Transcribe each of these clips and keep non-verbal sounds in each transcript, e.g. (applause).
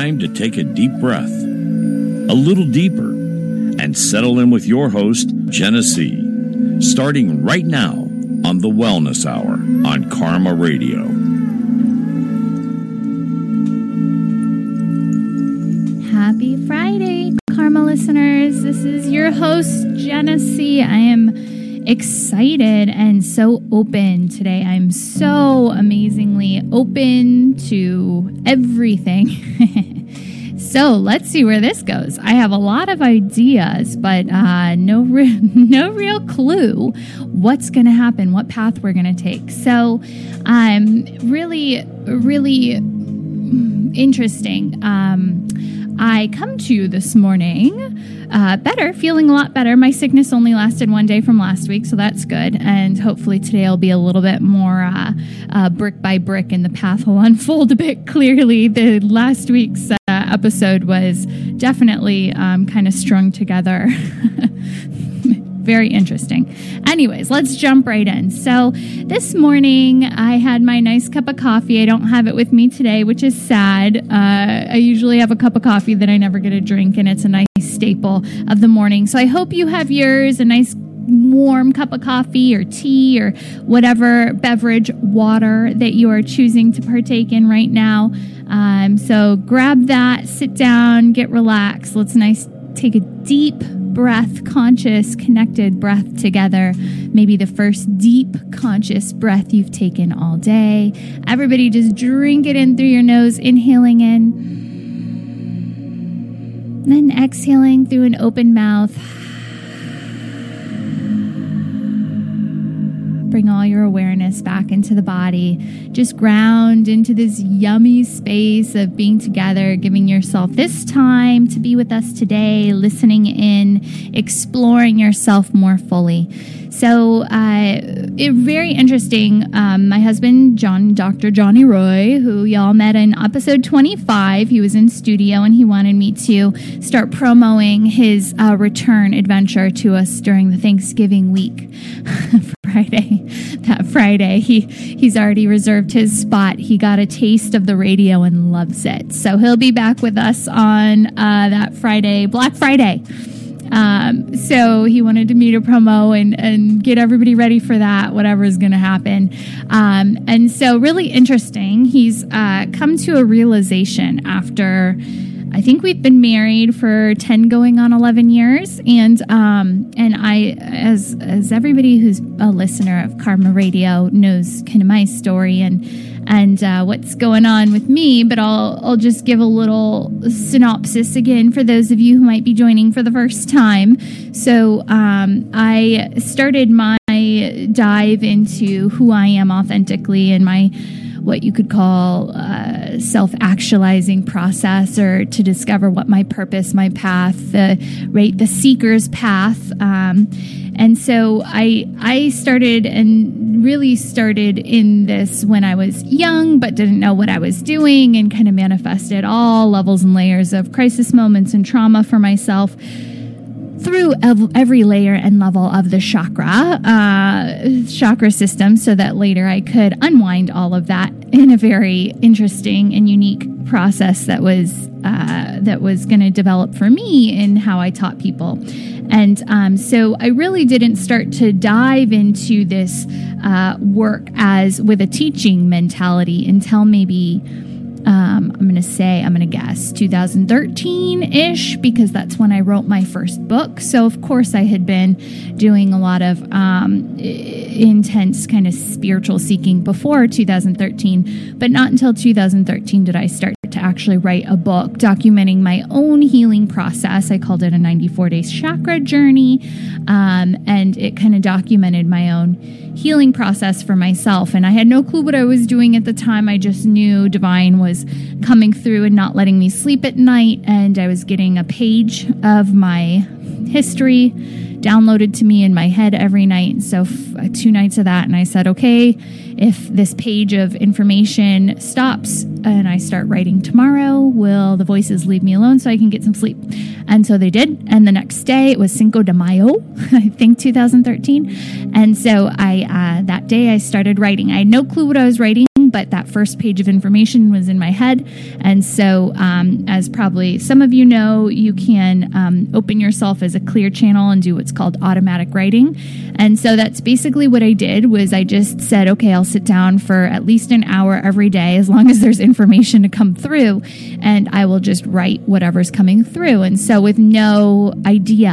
Time to take a deep breath, a little deeper, and settle in with your host, C. Starting right now on the Wellness Hour on Karma Radio. Excited and so open today. I'm so amazingly open to everything. (laughs) so let's see where this goes. I have a lot of ideas, but uh, no, (laughs) re- no real clue what's going to happen, what path we're going to take. So, I'm um, really, really interesting. Um, I come to you this morning uh, better, feeling a lot better. My sickness only lasted one day from last week, so that's good. And hopefully today will be a little bit more uh, uh, brick by brick, and the path will (laughs) unfold a bit clearly. The last week's uh, episode was definitely um, kind of strung together. (laughs) very interesting. Anyways, let's jump right in. So, this morning I had my nice cup of coffee. I don't have it with me today, which is sad. Uh, I usually have a cup of coffee that I never get a drink, and it's a nice staple of the morning. So, I hope you have yours, a nice warm cup of coffee or tea or whatever beverage, water that you are choosing to partake in right now. Um, so, grab that, sit down, get relaxed. Let's nice take a deep breath, conscious, connected breath together. Maybe the first deep, conscious breath you've taken all day. Everybody just drink it in through your nose, inhaling in, then exhaling through an open mouth. Bring all your awareness back into the body. Just ground into this yummy space of being together, giving yourself this time to be with us today, listening in, exploring yourself more fully. So, uh, it, very interesting. Um, my husband, John, Dr. Johnny Roy, who y'all met in episode 25, he was in studio and he wanted me to start promoting his uh, return adventure to us during the Thanksgiving week. (laughs) Friday. That Friday, he he's already reserved his spot. He got a taste of the radio and loves it. So he'll be back with us on uh, that Friday, Black Friday. Um, so he wanted to promo and, and get everybody ready for that, whatever is going to happen. Um, and so, really interesting. He's uh, come to a realization after I think we've been married for 10 going on 11 years and um, and I as as everybody who's a listener of Karma Radio knows kind of my story and and uh, what's going on with me but I'll I'll just give a little synopsis again for those of you who might be joining for the first time so um, I started my dive into who I am authentically and my what you could call a self actualizing process or to discover what my purpose, my path, the the seeker's path. Um, and so I I started and really started in this when I was young, but didn't know what I was doing, and kind of manifested all levels and layers of crisis moments and trauma for myself through every layer and level of the chakra uh, chakra system so that later I could unwind all of that in a very interesting and unique process that was uh, that was going to develop for me in how I taught people. And um, so I really didn't start to dive into this uh, work as with a teaching mentality until maybe um, I'm going to say, I'm going to guess 2013 ish, because that's when I wrote my first book. So, of course, I had been doing a lot of um, intense kind of spiritual seeking before 2013, but not until 2013 did I start to actually write a book documenting my own healing process. I called it a 94 days chakra journey, um, and it kind of documented my own healing process for myself. And I had no clue what I was doing at the time. I just knew divine was coming through and not letting me sleep at night. And I was getting a page of my history downloaded to me in my head every night. So, f- two nights of that. And I said, okay, if this page of information stops and I start writing tomorrow, will the voices leave me alone so I can get some sleep? And so they did. And the next day, it was Cinco de Mayo, (laughs) I think 2013. And so I, uh, that day, I started writing. I had no clue what I was writing writing, but that first page of information was in my head. And so, um, as probably some of you know, you can um, open yourself as a clear channel and do what's called automatic writing. And so that's basically what I did was I just said, okay, I'll sit down for at least an hour every day as long as there's information to come through, and I will just write whatever's coming through. And so, with no idea,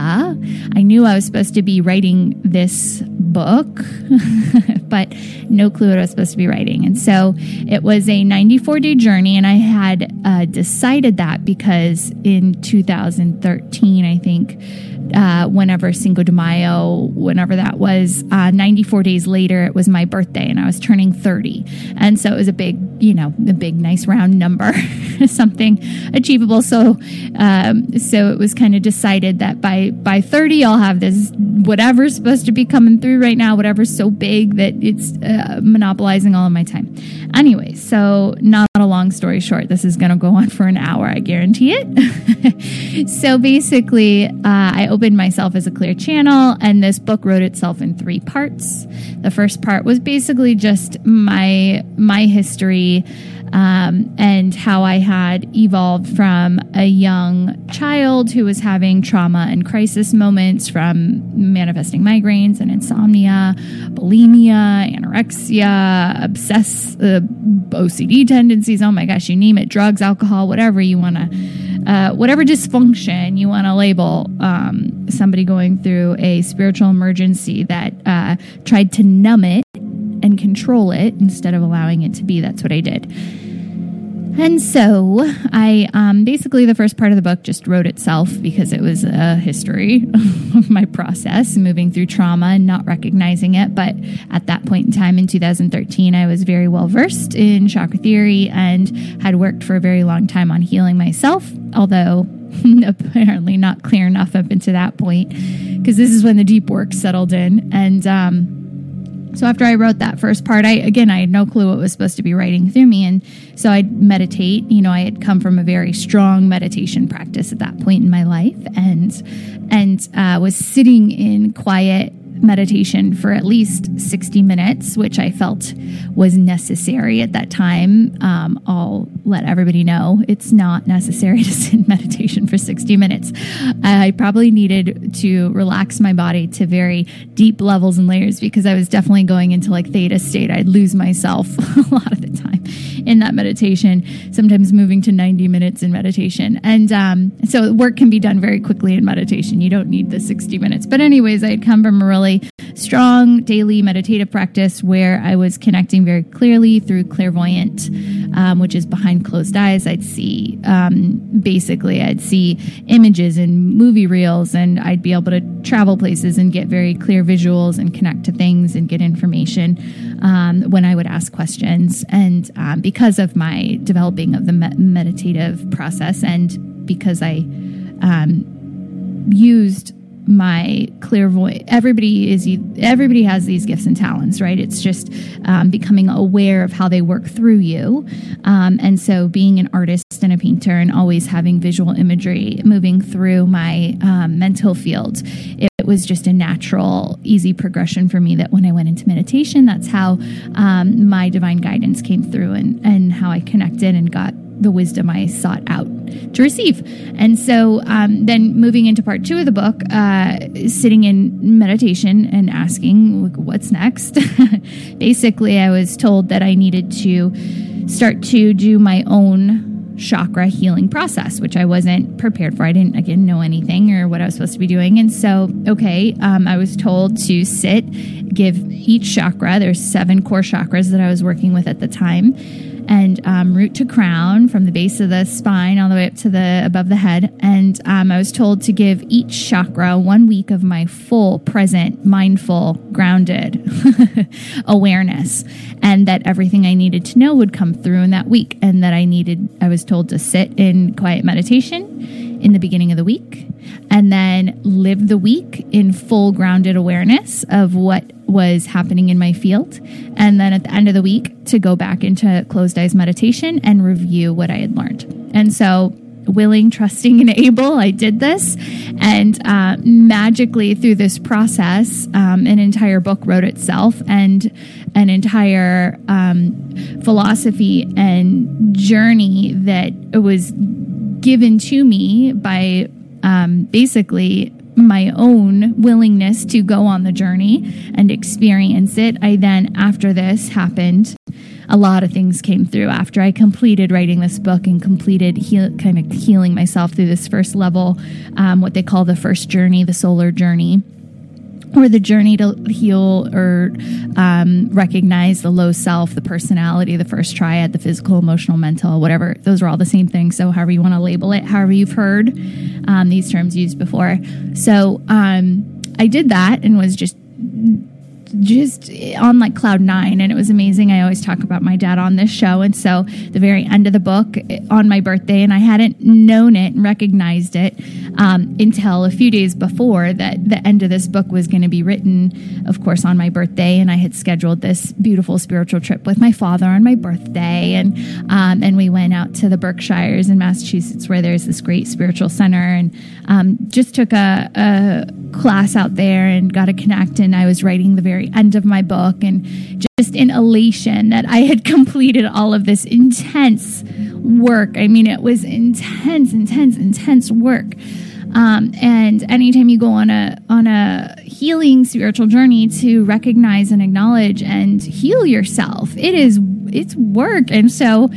I knew I was supposed to be writing this book, (laughs) but no clue what I was supposed to be writing. And so it was a 94 day journey, and I had uh, decided that because in 2013, I think, uh, whenever Cinco de Mayo, whenever that was, uh, 94 days later, it was my birthday and I was turning 30. And so it was a big, you know, a big, nice round number, (laughs) something achievable. So, um, so it was kind of decided that by, by 30, I'll have this, whatever's supposed to be coming through right now, whatever's so big that it's uh, monopolizing all of my time. Anyway, so not a long story short, this is going to go on for an hour, I guarantee it. (laughs) so basically, uh, I opened myself as a clear channel, and this book wrote itself in three parts. The first part was basically just my my history um, and how I had evolved from a young child who was having trauma and crisis moments from manifesting migraines and insomnia, bulimia, anorexia, obsess, uh, OCD tendencies. Oh my gosh, you name it, drugs, alcohol, whatever you want to, uh, whatever dysfunction you want to label um, somebody going through a spiritual emergency that uh, tried to numb it and control it instead of allowing it to be. That's what I did. And so I um, basically, the first part of the book just wrote itself because it was a history (laughs) of my process moving through trauma and not recognizing it. But at that point in time in 2013, I was very well versed in chakra theory and had worked for a very long time on healing myself, although (laughs) apparently not clear enough up into that point because this is when the deep work settled in. And, um, so after I wrote that first part, I again I had no clue what was supposed to be writing through me, and so I'd meditate. You know, I had come from a very strong meditation practice at that point in my life, and and uh, was sitting in quiet meditation for at least 60 minutes, which I felt was necessary at that time. Um, I'll let everybody know it's not necessary (laughs) to sit in meditation for 60 minutes. I probably needed to relax my body to very deep levels and layers because I was definitely going into like theta state. I'd lose myself (laughs) a lot of the time in that meditation, sometimes moving to 90 minutes in meditation. And um, so work can be done very quickly in meditation. You don't need the 60 minutes. But, anyways, I had come from a really strong daily meditative practice where I was connecting very clearly through clairvoyant, um, which is behind closed eyes. I'd see, um, basically, I'd see images and movie reels, and I'd be able to travel places and get very clear visuals and connect to things and get information um, when I would ask questions. And um, because of my developing of the me- meditative process and because I um, used my clairvoyant everybody is everybody has these gifts and talents right? It's just um, becoming aware of how they work through you. Um, and so being an artist and a painter and always having visual imagery moving through my um, mental field it, was just a natural easy progression for me that when i went into meditation that's how um, my divine guidance came through and, and how i connected and got the wisdom I sought out to receive. And so um, then moving into part two of the book, uh, sitting in meditation and asking, what's next? (laughs) Basically, I was told that I needed to start to do my own chakra healing process, which I wasn't prepared for. I didn't, again, know anything or what I was supposed to be doing. And so, okay, um, I was told to sit, give each chakra, there's seven core chakras that I was working with at the time and um, root to crown from the base of the spine all the way up to the above the head. And um, I was told to give each chakra one week of my full, present, mindful, grounded (laughs) awareness, and that everything I needed to know would come through in that week, and that I needed. I was told to sit in quiet meditation in the beginning of the week and then live the week in full grounded awareness of what was happening in my field. And then at the end of the week, to go back into closed eyes meditation and review what I had learned. And so willing, trusting, and able, I did this. And uh, magically, through this process, um, an entire book wrote itself and an entire um, philosophy and journey that was given to me by um, basically my own willingness to go on the journey and experience it. I then, after this happened, a lot of things came through after I completed writing this book and completed heal, kind of healing myself through this first level, um, what they call the first journey, the solar journey or the journey to heal or um, recognize the low self, the personality, the first triad, the physical, emotional, mental, whatever. Those are all the same thing. So, however you want to label it, however you've heard um, these terms used before. So, um, I did that and was just just on like cloud nine and it was amazing. I always talk about my dad on this show and so the very end of the book on my birthday and i hadn't known it and recognized it um, until a few days before that the end of this book was going to be written of course on my birthday and i had scheduled this beautiful spiritual trip with my father on my birthday and um, and we went out to the berkshires in massachusetts where there's this great spiritual center and um, just took a, a class out there and got to connect and i was writing the very very end of my book and just in elation that I had (laughs) completed all of this intense work. I mean, it was intense, intense, intense work. Um, and anytime you go on a on a healing spiritual journey to recognize and acknowledge and heal yourself, it is it's work. And so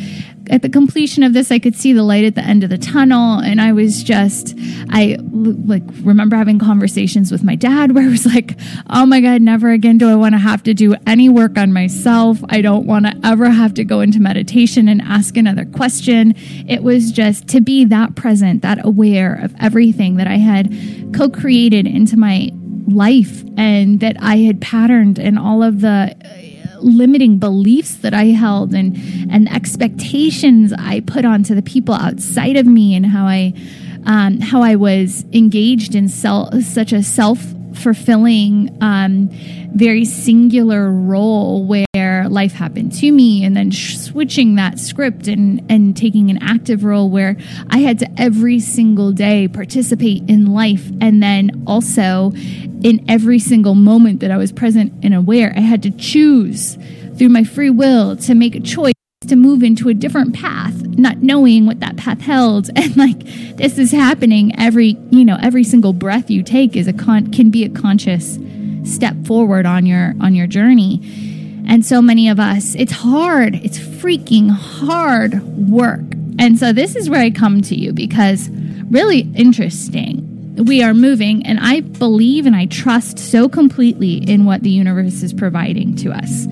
at the completion of this, I could see the light at the end of the tunnel. And I was just, I like remember having conversations with my dad where I was like, oh my God, never again do I want to have to do any work on myself. I don't want to ever have to go into meditation and ask another question. It was just to be that present, that aware of everything that I had co created into my life and that I had patterned and all of the limiting beliefs that I held and and expectations I put onto the people outside of me and how I um, how I was engaged in self, such a self fulfilling, um, very singular role where life happened to me, and then sh- switching that script and and taking an active role where I had to every single day participate in life, and then also in every single moment that I was present and aware, I had to choose through my free will to make a choice to move into a different path not knowing what that path held. (laughs) And like this is happening every you know every single breath you take is a con- can be a conscious step forward on your on your journey and so many of us it's hard it's freaking hard work and so this is where i come to you because really interesting we are moving and i believe and i trust so completely in what the universe is providing to us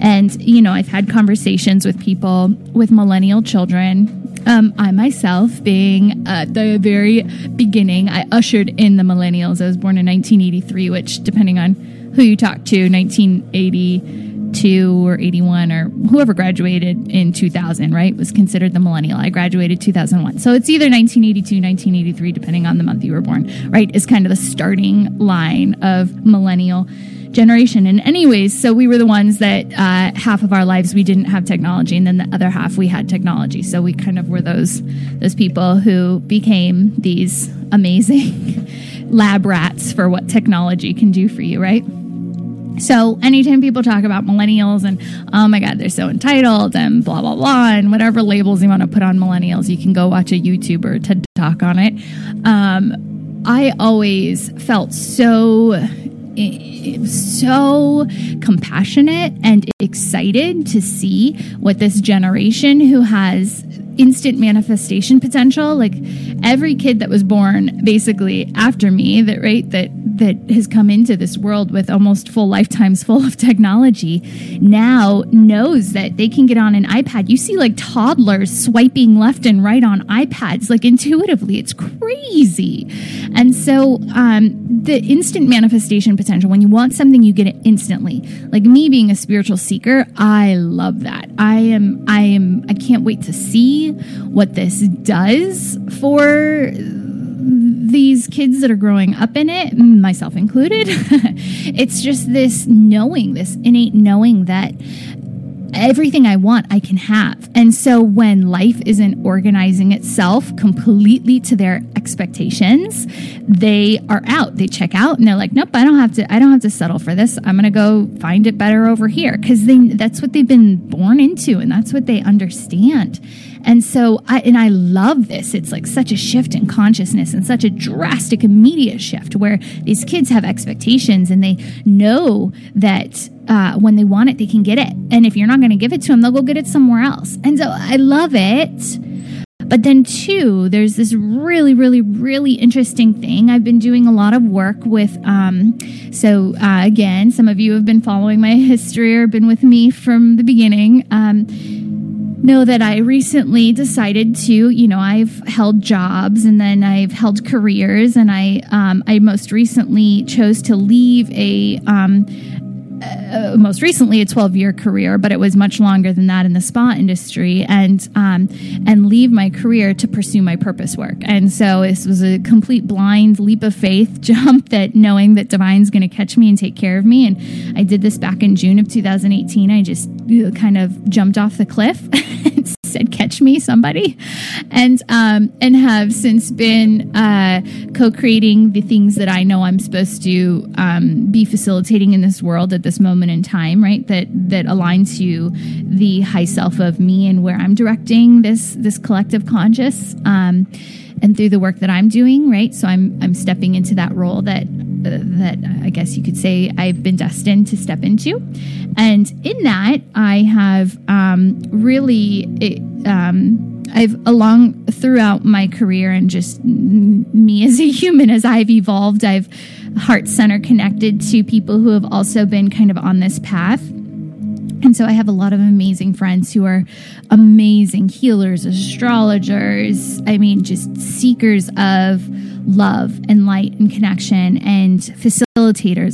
and, you know, I've had conversations with people with millennial children. Um, I myself, being at the very beginning, I ushered in the millennials. I was born in 1983, which, depending on who you talk to, 1982 or 81 or whoever graduated in 2000, right, was considered the millennial. I graduated 2001. So it's either 1982, 1983, depending on the month you were born, right, is kind of the starting line of millennial generation. And anyways, so we were the ones that uh, half of our lives we didn't have technology, and then the other half we had technology. So we kind of were those those people who became these amazing (laughs) lab rats for what technology can do for you, right? So anytime people talk about millennials and oh my god, they're so entitled and blah blah blah and whatever labels you want to put on millennials, you can go watch a YouTuber TED talk on it. Um, I always felt so so compassionate and excited to see what this generation who has instant manifestation potential like every kid that was born basically after me that right that that has come into this world with almost full lifetimes full of technology now knows that they can get on an iPad. You see like toddlers swiping left and right on iPads, like intuitively. It's crazy. And so um, the instant manifestation potential, when you want something, you get it instantly. Like me being a spiritual seeker, I love that. I am, I am, I can't wait to see what this does for these kids that are growing up in it, myself included, (laughs) it's just this knowing, this innate knowing that everything I want, I can have. And so when life isn't organizing itself completely to their expectations, they are out. They check out and they're like, "Nope, I don't have to I don't have to settle for this. I'm going to go find it better over here." Cuz they that's what they've been born into and that's what they understand. And so I and I love this. It's like such a shift in consciousness and such a drastic immediate shift where these kids have expectations and they know that uh, when they want it, they can get it. And if you're not going to give it to them, they'll go get it somewhere else. And so I love it. But then, two, there's this really, really, really interesting thing. I've been doing a lot of work with. Um, so, uh, again, some of you have been following my history or been with me from the beginning. Um, know that I recently decided to, you know, I've held jobs and then I've held careers, and I, um, I most recently chose to leave a um, uh, most recently a 12 year career, but it was much longer than that in the spa industry, and um, and leave my career to pursue my purpose work. And so this was a complete blind leap of faith (laughs) jump that knowing that Divine's going to catch me and take care of me. And I did this back in June of 2018. I just uh, kind of jumped off the cliff (laughs) and said, "Catch me, somebody," and um, and have since been uh, co-creating the things that I know I'm supposed to um, be facilitating in this world at this moment in time, right? That that aligns to the high self of me and where I'm directing this this collective conscious. Um, and through the work that I'm doing, right? So I'm I'm stepping into that role that uh, that I guess you could say I've been destined to step into, and in that I have um, really. It, um, I've along throughout my career and just me as a (laughs) human as I've evolved, I've heart center connected to people who have also been kind of on this path. And so I have a lot of amazing friends who are amazing healers, astrologers, I mean, just seekers of love and light and connection and facilitators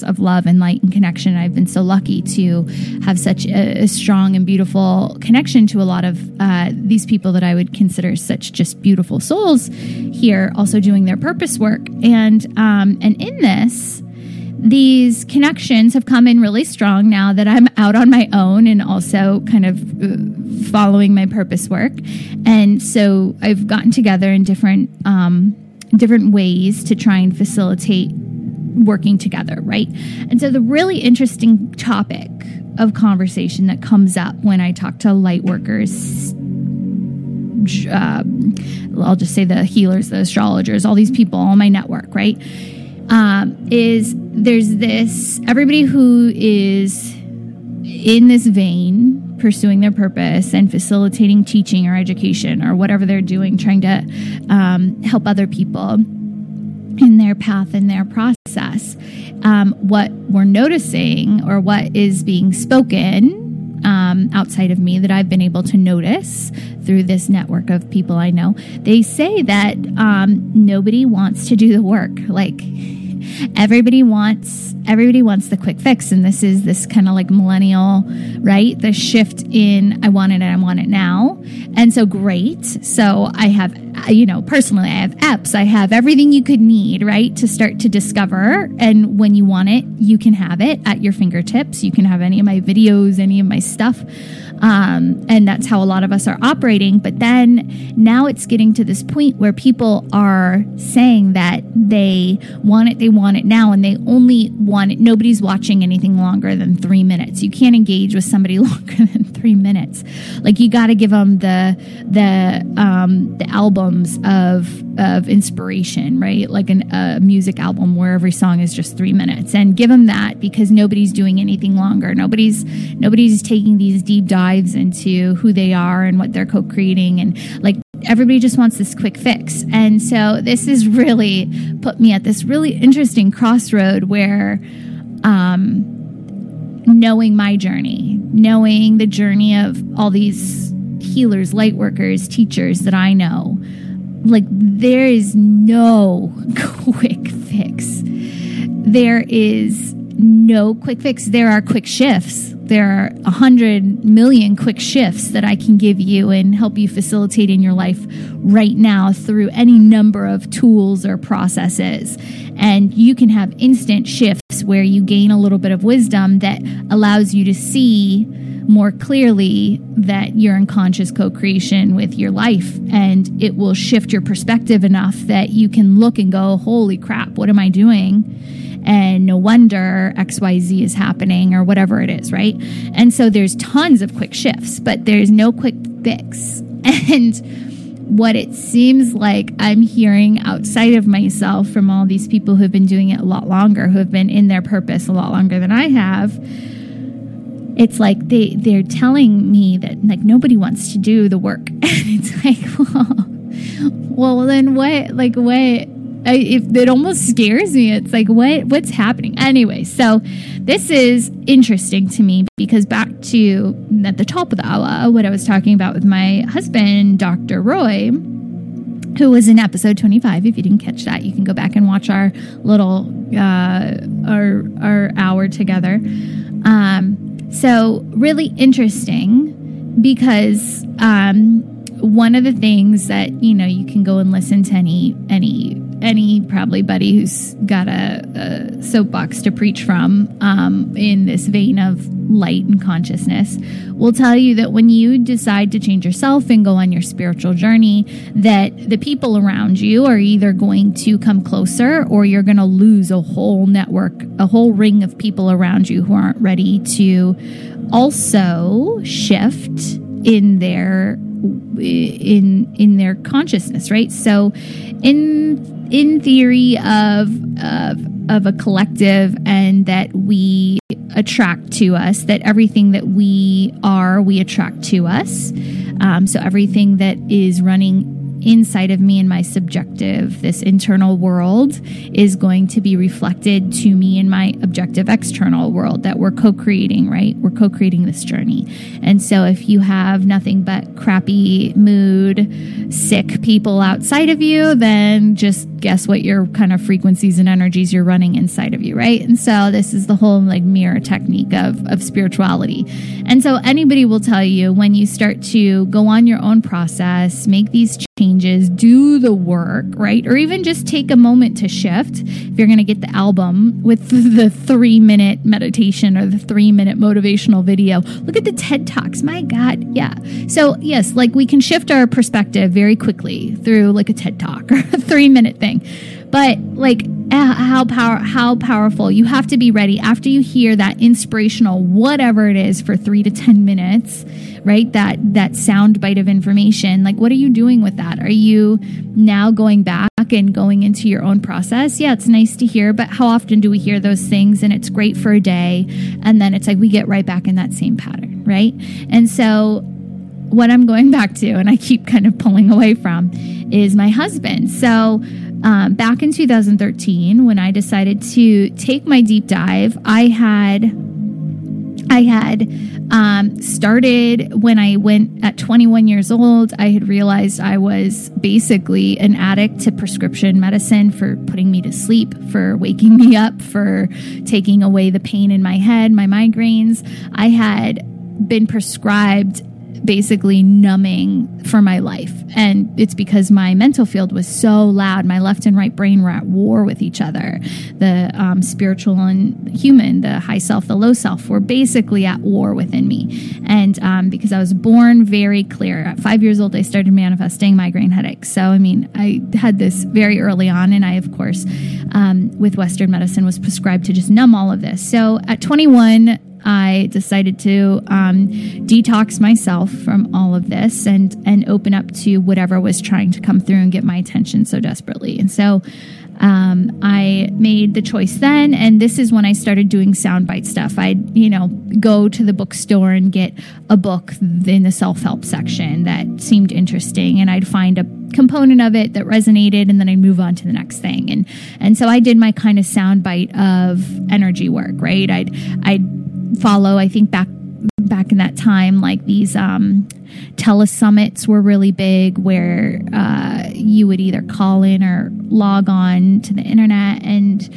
of love and light and connection. I've been so lucky to have such a, a strong and beautiful connection to a lot of uh, these people that I would consider such just beautiful souls here, also doing their purpose work. And um, and in this, these connections have come in really strong now that I'm out on my own and also kind of uh, following my purpose work. And so I've gotten together in different um, different ways to try and facilitate working together, right? And so the really interesting topic of conversation that comes up when I talk to light workers, uh, I'll just say the healers, the astrologers, all these people, all my network, right? Um, is there's this everybody who is in this vein pursuing their purpose and facilitating teaching or education or whatever they're doing, trying to um, help other people in their path and their process. Um, what we're noticing or what is being spoken um, outside of me that I've been able to notice through this network of people I know, they say that um, nobody wants to do the work. Like, everybody wants everybody wants the quick fix and this is this kind of like millennial right the shift in i want it and i want it now and so great so i have you know personally i have apps i have everything you could need right to start to discover and when you want it you can have it at your fingertips you can have any of my videos any of my stuff um, and that's how a lot of us are operating. But then now it's getting to this point where people are saying that they want it, they want it now, and they only want it. Nobody's watching anything longer than three minutes. You can't engage with somebody (laughs) longer than three minutes. Like you got to give them the the um, the albums of of inspiration, right? Like an, a music album where every song is just three minutes, and give them that because nobody's doing anything longer. Nobody's nobody's taking these deep dives into who they are and what they're co-creating, and like everybody just wants this quick fix. And so this has really put me at this really interesting crossroad where. Um, knowing my journey, knowing the journey of all these healers, light workers, teachers that I know, like there is no (laughs) quick fix. There is no quick fix. There are quick shifts. There are a hundred million quick shifts that I can give you and help you facilitate in your life right now through any number of tools or processes. And you can have instant shifts where you gain a little bit of wisdom that allows you to see more clearly that you're in conscious co creation with your life. And it will shift your perspective enough that you can look and go, holy crap, what am I doing? And no wonder XYZ is happening or whatever it is, right? And so there's tons of quick shifts, but there's no quick fix. (laughs) And what it seems like I'm hearing outside of myself from all these people who've been doing it a lot longer, who have been in their purpose a lot longer than I have, it's like they they're telling me that like nobody wants to do the work (laughs) and it's like (laughs) well, well then what like what I, if it almost scares me it's like what what's happening? Anyway so this is interesting to me because back to at the top of the hour what i was talking about with my husband dr roy who was in episode 25 if you didn't catch that you can go back and watch our little uh, our our hour together. Um, so, really interesting because um, one of the things that you know you can go and listen to any any any probably buddy who's got a, a soapbox to preach from um, in this vein of light and consciousness will tell you that when you decide to change yourself and go on your spiritual journey that the people around you are either going to come closer or you're going to lose a whole network a whole ring of people around you who aren't ready to also shift in their in in their consciousness right? So in in theory of of of a collective and that we attract to us that everything that we are we attract to us. Um, so everything that is running inside of me and my subjective, this internal world, is going to be reflected to me in my objective external world that we're co creating, right? We're co creating this journey. And so if you have nothing but crappy mood, sick people outside of you, then just guess what your kind of frequencies and energies you're running inside of you, right? And so this is the whole like mirror technique of, of spirituality. And so anybody will tell you when you start to go on your own process, make these changes, do the work, right? Or even just take a moment to shift. If you're going to get the album with (laughs) the three minute meditation or the three minute motivational video, look at the TED Talks. My God. Yeah. So, yes, like we can shift our perspective very quickly through like a TED Talk (laughs) or a three minute thing. But like how power how powerful. You have to be ready after you hear that inspirational whatever it is for 3 to 10 minutes right? That that sound bite of information. Like what are you doing with that? Are you now going back and going into your own process? Yeah it's nice to hear but how often do we hear those things and it's great for a day and then it's like we get right back in that same pattern right? And so what i'm going back to and i keep kind of pulling away from is my husband. So um, back in 2013 when i decided to take my deep dive i had I had um, started when I went at 21 years old. I had realized I was basically an addict to prescription medicine for putting me to sleep, for waking (laughs) me up, for taking away the pain in my head, my migraines. I had been prescribed basically numbing for my life. And it's because my mental field was so loud. My left and right brain were at war with each other. The um, spiritual and human, the high self, the low self, were basically at war within me. And um, because I was born very clear, at five years old, I started manifesting migraine headaches. So, I mean, I had this very early on. And I, of course, um, with Western medicine, was prescribed to just numb all of this. So at 21, I decided to um, detox myself from all of this and and open up to whatever was trying to come through and get my attention so desperately. And so um, I made the choice then, and this is when I started doing soundbite stuff. I'd, you know, go to the bookstore and get a book in the self help section that seemed interesting, and I'd find a component of it that resonated, and then I'd move on to the next thing. And and so I did my kind of soundbite of energy work, right? I'd I'd follow. I think back back in that time, like these um, telesummits were really big, where uh, you would either call in or log on to the internet and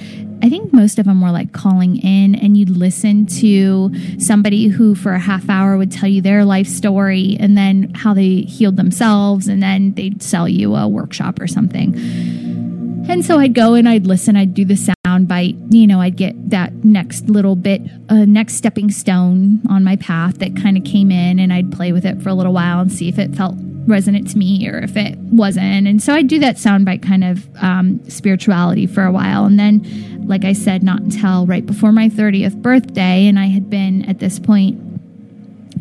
I think most of them were like calling in and you'd listen to somebody who for a half hour would tell you their life story and then how they healed themselves and then they'd sell you a workshop or something. And so I'd go and I'd listen, I'd do the sound sound bite, you know, I'd get that next little bit, uh, next stepping stone on my path that kind of came in, and I'd play with it for a little while and see if it felt resonant to me or if it wasn't. And so I'd do that soundbite kind of um, spirituality for a while. And then, like I said, not until right before my 30th birthday, and I had been at this point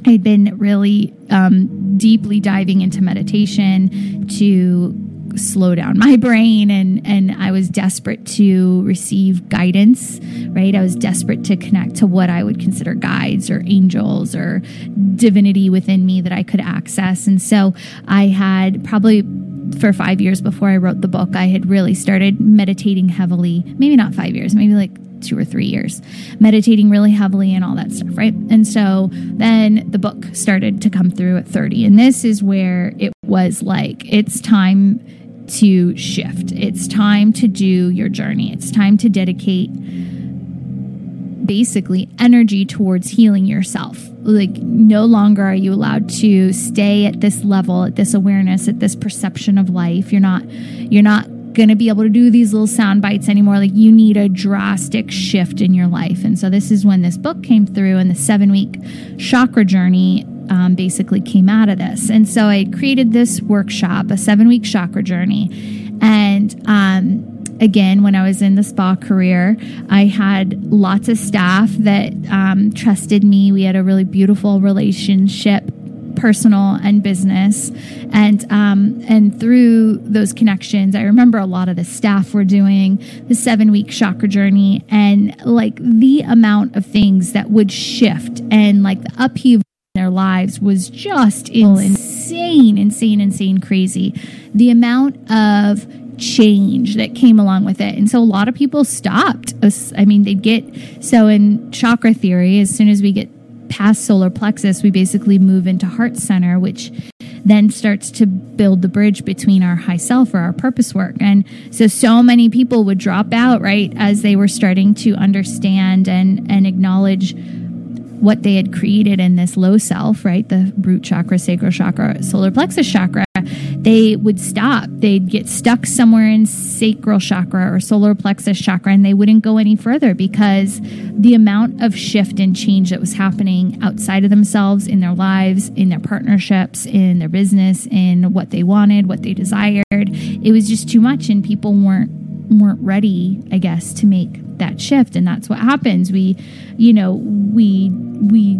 I'd been really um, deeply diving into meditation to slow down my (laughs) brain and and I was desperate to receive guidance right I was desperate to connect to what I would consider guides or angels or divinity within me that I could access and so I had probably for 5 years before I wrote the book I had really started meditating heavily maybe not 5 years maybe like two or three years, meditating really heavily and all that stuff, right? And so then the book started to come through at 30. And this is where it was like, it's time to shift. It's time to do your journey. It's time to dedicate basically energy towards healing yourself. Like, no longer are you allowed to stay at this level, at this awareness, at this perception of life. You're not, you're not going to be able to do these little sound bites anymore. Like you need a drastic shift in your life. And so this is when this book came through and the seven week chakra journey um, basically came out of this. And so I created this workshop, a seven week chakra journey. And, um, again, when I was in the spa career, I had lots of staff that um, trusted me. We had a really beautiful relationship personal and business and um, and through those connections i remember a lot of the staff were doing the seven week chakra journey and like the amount of things that would shift and like the upheaval their lives was just insane insane insane crazy the amount of change that came along with it. And so a lot of people stopped. I mean, they'd get so in chakra theory, as soon as we get past solar plexus, we basically move into heart center, which then starts to build the bridge between our high self or our purpose work. And so, so many people would drop out, right, as they were starting to understand and, and acknowledge what they had created in this low self, right? The root chakra, sacral chakra, solar plexus chakra, they would stop. They'd get stuck somewhere in sacral chakra or solar plexus chakra and they wouldn't go any further because the amount of shift and change that was happening outside of themselves in their lives, in their partnerships, in their business, in what they wanted, what they desired, it was just too much and people weren't weren't ready, I guess, to make that shift. And that's what happens. We, you know, we we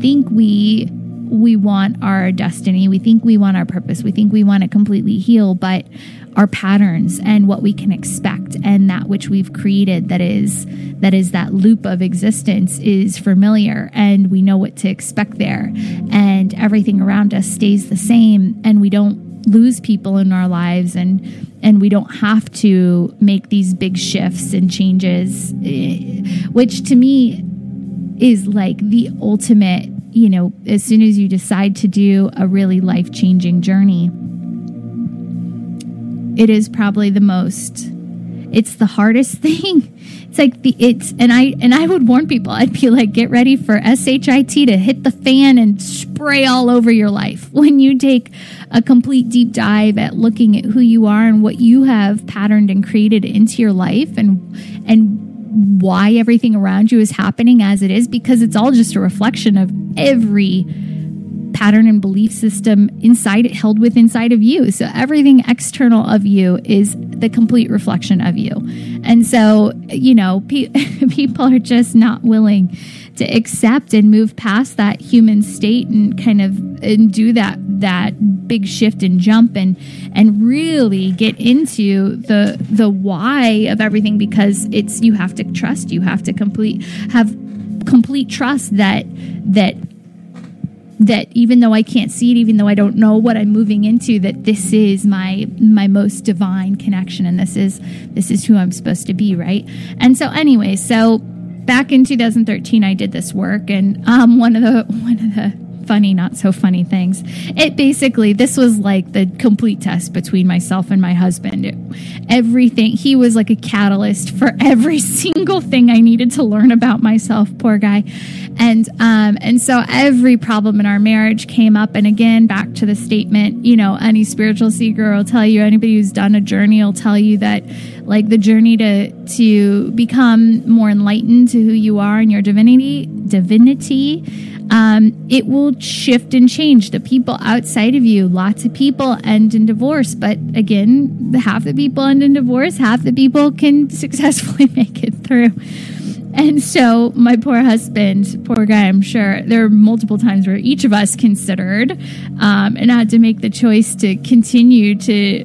think we we want our destiny, we think we want our purpose, we think we want to completely heal, but our patterns and what we can expect and that which we've created that is that is that loop of existence is familiar and we know what to expect there. And everything around us stays the same and we don't lose people in our lives and and we don't have to make these big shifts and changes eh, which to me is like the ultimate you know, as soon as you decide to do a really life changing journey, it is probably the most, it's the hardest (laughs) thing. It's like the, it's, and I, and I would warn people, I'd be like, get ready for SHIT to hit the fan and spray all over your life. (laughs) When you take a complete deep dive at looking at who you are and what you have patterned and created into your life and, and why everything around you is happening as it is because it's all just a reflection of every pattern and belief system inside it held with inside of you. So everything external of you is the complete reflection of you. And so, you know, pe- (laughs) people are just not willing to accept and move past that human state and kind of and do that that big shift and jump and and really get into the the why of everything because it's you have to trust you have to complete have complete trust that that that even though I can't see it, even though I don't know what I'm moving into, that this is my my most divine connection, and this is this is who I'm supposed to be, right? And so, anyway, so back in 2013 i did this work and um, one of the one of the funny not so funny things it basically this was like the complete test between myself and my husband it, everything he was like a catalyst for every (laughs) single thing i needed to learn about myself poor guy And um, and so every problem in our marriage came up. And again, back to the statement, you know, any spiritual seeker will tell you, anybody who's done a journey will tell you that like the journey to to become more enlightened to who you are and your divinity divinity um, it will shift and change. The people outside of you lots of people end in divorce but again half the people end in divorce half the people can (laughs) successfully make it through and so my poor husband, poor guy, I'm sure there are multiple times where each of us considered um, and had to make the choice to continue to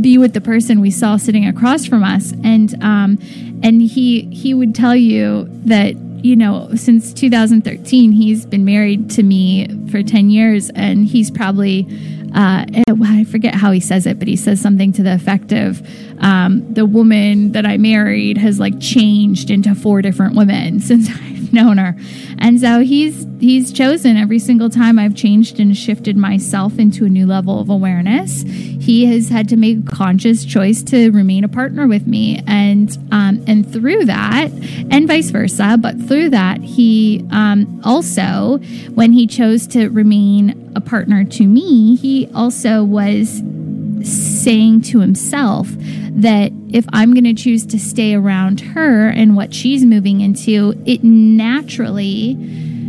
be with the person we saw sitting across from us. And um, and he he would tell you that you know since 2013 he's been married to me for 10 years and he's probably uh, I forget how he says it, but he says something to the effect of um, the woman that I married has like changed into four different women (laughs) since I've known her, and so he's he's chosen every single time I've changed and shifted myself into a new level of awareness. He has had to make a conscious choice to remain a partner with me, and um, and through that, and vice versa. But through that, he um, also, when he chose to remain a partner to me, he also was saying to himself that if I'm going to choose to stay around her and what she's moving into, it naturally.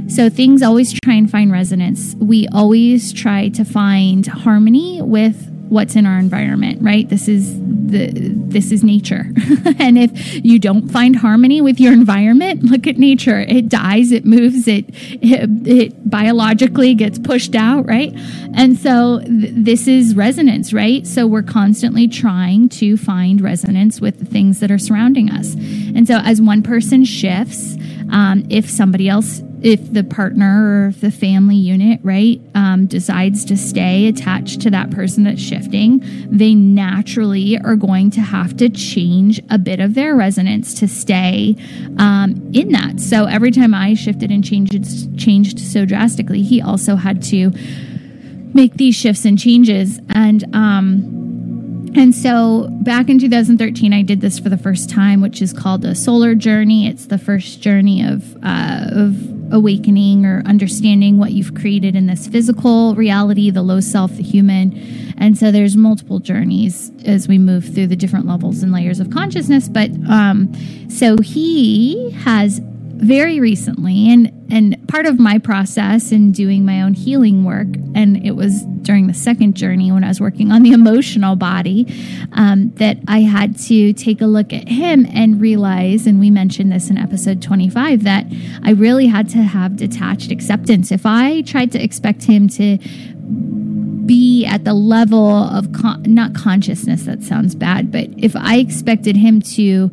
So things always try and find resonance. We always try to find harmony with what's in our environment, right? This is the this is nature. (laughs) and if you don't find harmony with your environment, look at nature. It dies, it moves, it it, it biologically gets pushed out, right? And so th- this is resonance, right? So we're constantly trying to find resonance with the things that are surrounding us. And so as one person shifts, um, if somebody else if the partner or if the family unit, right, um, decides to stay attached to that person that's shifting, they naturally are going to have to change a bit of their resonance to stay um, in that. So every time I shifted and changed, changed so drastically, he also had to make these shifts and changes. And, um, and so back in 2013, I did this for the first time, which is called a solar journey. It's the first journey of, uh, of awakening or understanding what you've created in this physical reality, the low self, the human. And so there's multiple journeys as we move through the different levels and layers of consciousness. But um, so he has very recently and and part of my process in doing my own healing work and it was during the second journey when i was working on the emotional body um, that i had to take a look at him and realize and we mentioned this in episode 25 that i really had to have detached acceptance. If i tried to expect him to be at the level of con- not consciousness that sounds bad but if i expected him to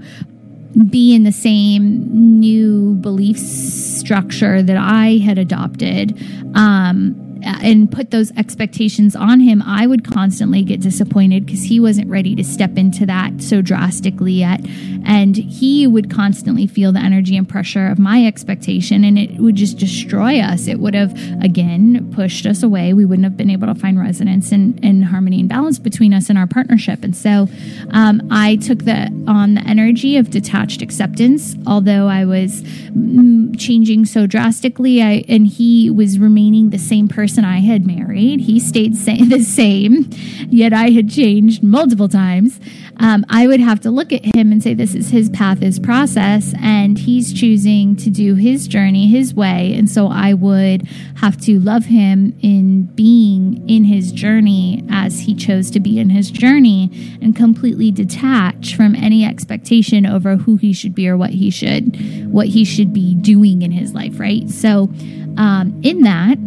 be in the same new belief structure that I had adopted. Um, and put those expectations on him, I would constantly get disappointed because he wasn't ready to step into that so drastically yet. And he would constantly feel the energy and pressure of my expectation, and it would just destroy us. It would have, again, pushed us away. We wouldn't have been able to find resonance and, and harmony and balance between us and our partnership. And so um, I took the on the energy of detached acceptance, although I was mm, changing so drastically, I, and he was remaining the same person person I had married. He stayed sa- (laughs) the same, yet I had changed multiple times. Um, I would have to look at him and say, This is his path, his process, and he's choosing to do his journey his way. And so I would have to love him in being in his journey as he chose to be in his journey and completely detach from any expectation over who he should be or what he should what he should be doing in his life right so um, in that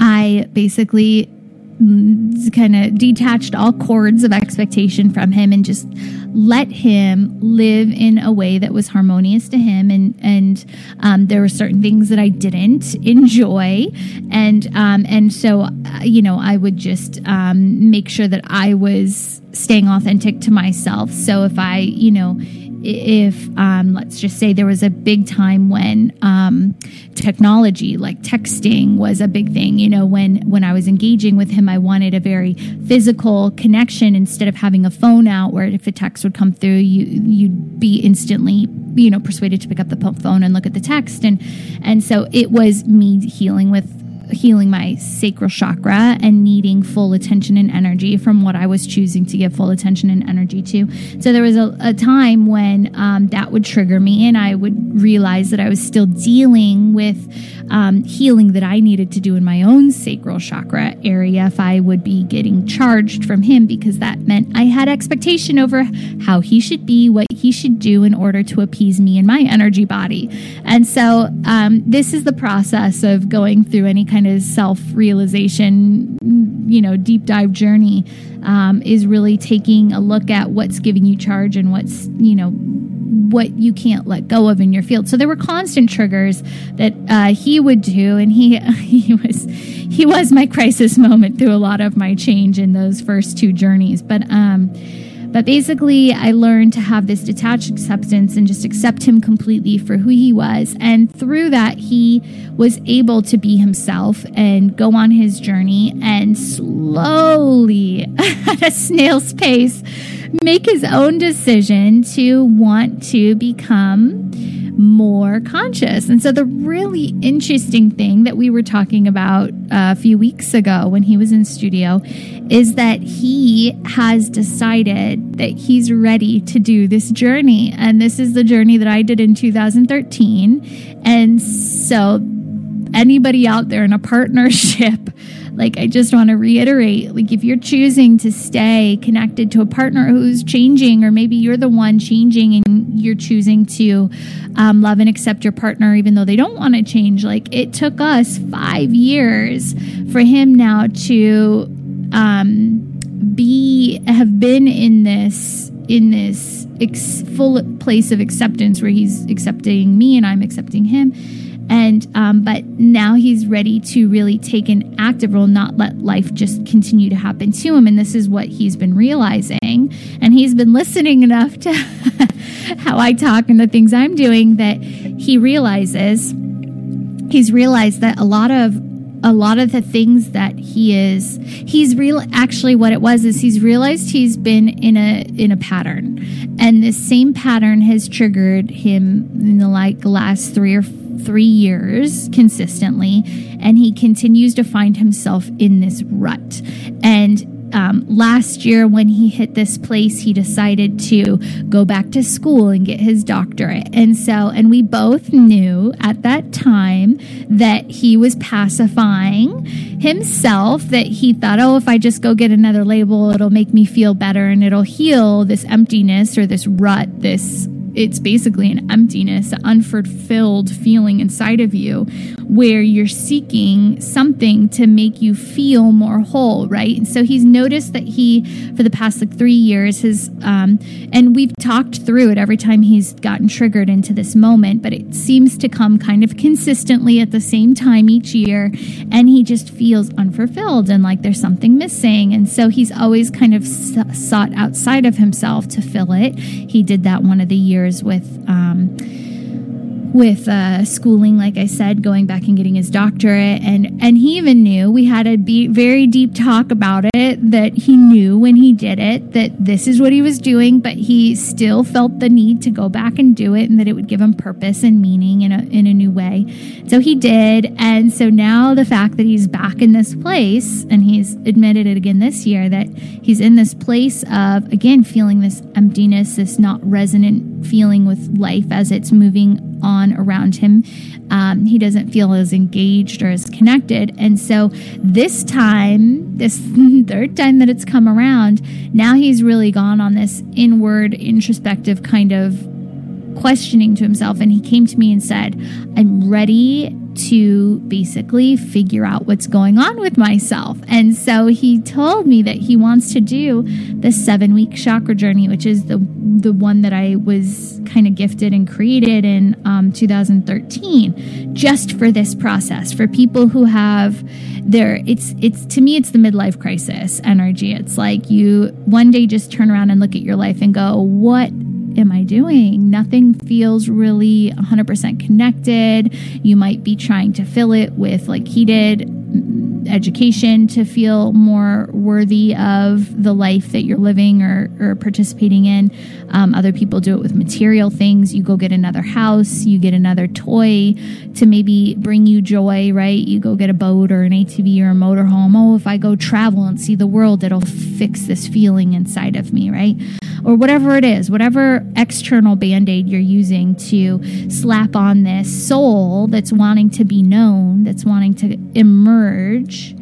I basically mm, kind of detached all cords of expectation from him and just let him live in a way that was harmonious to him and and um, there were certain things that I didn't enjoy. And um, and so uh, you know I would just um, make sure that I was staying authentic to myself. So if I you know if um, let's just say there was a big time when um, technology like texting was a big thing. You know when when i was engaging with him i wanted a very physical connection instead of having a phone out where if a text would come through you you'd be instantly you know persuaded to pick up the phone and look at the text. And and so it was me healing with healing my sacral chakra and needing full attention and energy from what I was choosing to give full attention and energy to. So there was a, a time when um, that would trigger me, and I would realize that I was still dealing with um, healing that I needed to do in my own sacral chakra area if I would be getting charged from him because that meant I had expectation over how he should be, what he should do in order to appease me and my energy body. And so um, this is the process of going through any kind of self realization, you know, deep dive journey um, is really taking a look at what's giving you charge and what's, you know, what you can't let go of in your field. So there were constant triggers that uh, he would do, and he (laughs) he was he was my crisis moment through a lot of my change in those first two journeys. But um, but basically, I learned to have this detached acceptance and just accept him completely for who he was. And through that, he was able to be himself and go on his journey and slowly, (laughs) at a snail's pace, make his own decision to want to become more conscious. And so, the really interesting thing that we were talking about a few weeks ago when he was in studio is that he has decided that he's ready to do this journey. And this is the journey that I did in 2013. And so, anybody out there in a partnership, like I just want to reiterate, like if you're choosing to stay connected to a partner who's changing, or maybe you're the one changing and you're choosing to um, love and accept your partner even though they don't want to change, like it took us five years for him now to um, be have been in this in this ex- full place of acceptance where he's accepting me and I'm accepting him and um, but now he's ready to really take an active role not let life just continue to happen to him. And this is what he's been realizing. And he's been listening enough to (laughs) how i talk and the things i'm doing that he realizes he's realized that a lot of a lot of the things that he is he's real actually what it was is he's realized he's been in a in a pattern. And this same pattern has triggered him in the like last three or three years consistently, and he continues to find himself in this rut. And um, last year, when he hit this place, he decided to go back to school and get his doctorate. And so, and we both knew at that time that he was pacifying himself, that he thought, oh, if I just go get another label, it'll make me feel better and it'll heal this emptiness or this rut, this it's basically an emptiness, an unfulfilled feeling inside of you where you're seeking something to make you feel more whole, right? And so he's noticed that he, for the past like three years, has, um, and we've talked through it every time he's gotten triggered into this moment, but it seems to come kind of consistently at the same time each year. And he just feels unfulfilled and like there's something missing. And so he's always kind of sought outside of himself to fill it. He did that one of the years years with um, with uh, schooling, like I said, going back and getting his doctorate, and and he even knew we had a be- very deep talk about it that he knew when he did it that this is what he was doing, but he still felt the need to go back and do it, and that it would give him purpose and meaning in a in a new way. So he did, and so now the fact that he's back in this place, and he's admitted it again this year that he's in this place of again feeling this emptiness, this not resonant feeling with life as it's moving on around him. Um, he doesn't feel as engaged or as connected. And so this time, this (laughs) third time that it's come around, now he's really gone on this inward, introspective kind of questioning to himself. And he came to me and said, I'm ready to basically figure out what's going on with myself. And so he told me that he wants to do the seven week chakra journey, which is the the one that I was kind of gifted and created in um, 2013, just for this process for people who have their it's it's to me it's the midlife crisis energy. It's like you one day just turn around and look at your life and go, what am I doing? Nothing feels really 100% connected. You might be trying to fill it with, like he did, education to feel more worthy of the life that you're living or, or participating in. Um, other people do it with material things. You go get another house, you get another toy to maybe bring you joy, right? You go get a boat or an ATV or a motorhome. Oh, if I go travel and see the world, it'll fix this feeling inside of me, right? Or whatever it is, whatever external band aid you're using to slap on this soul that's wanting to be known, that's wanting to emerge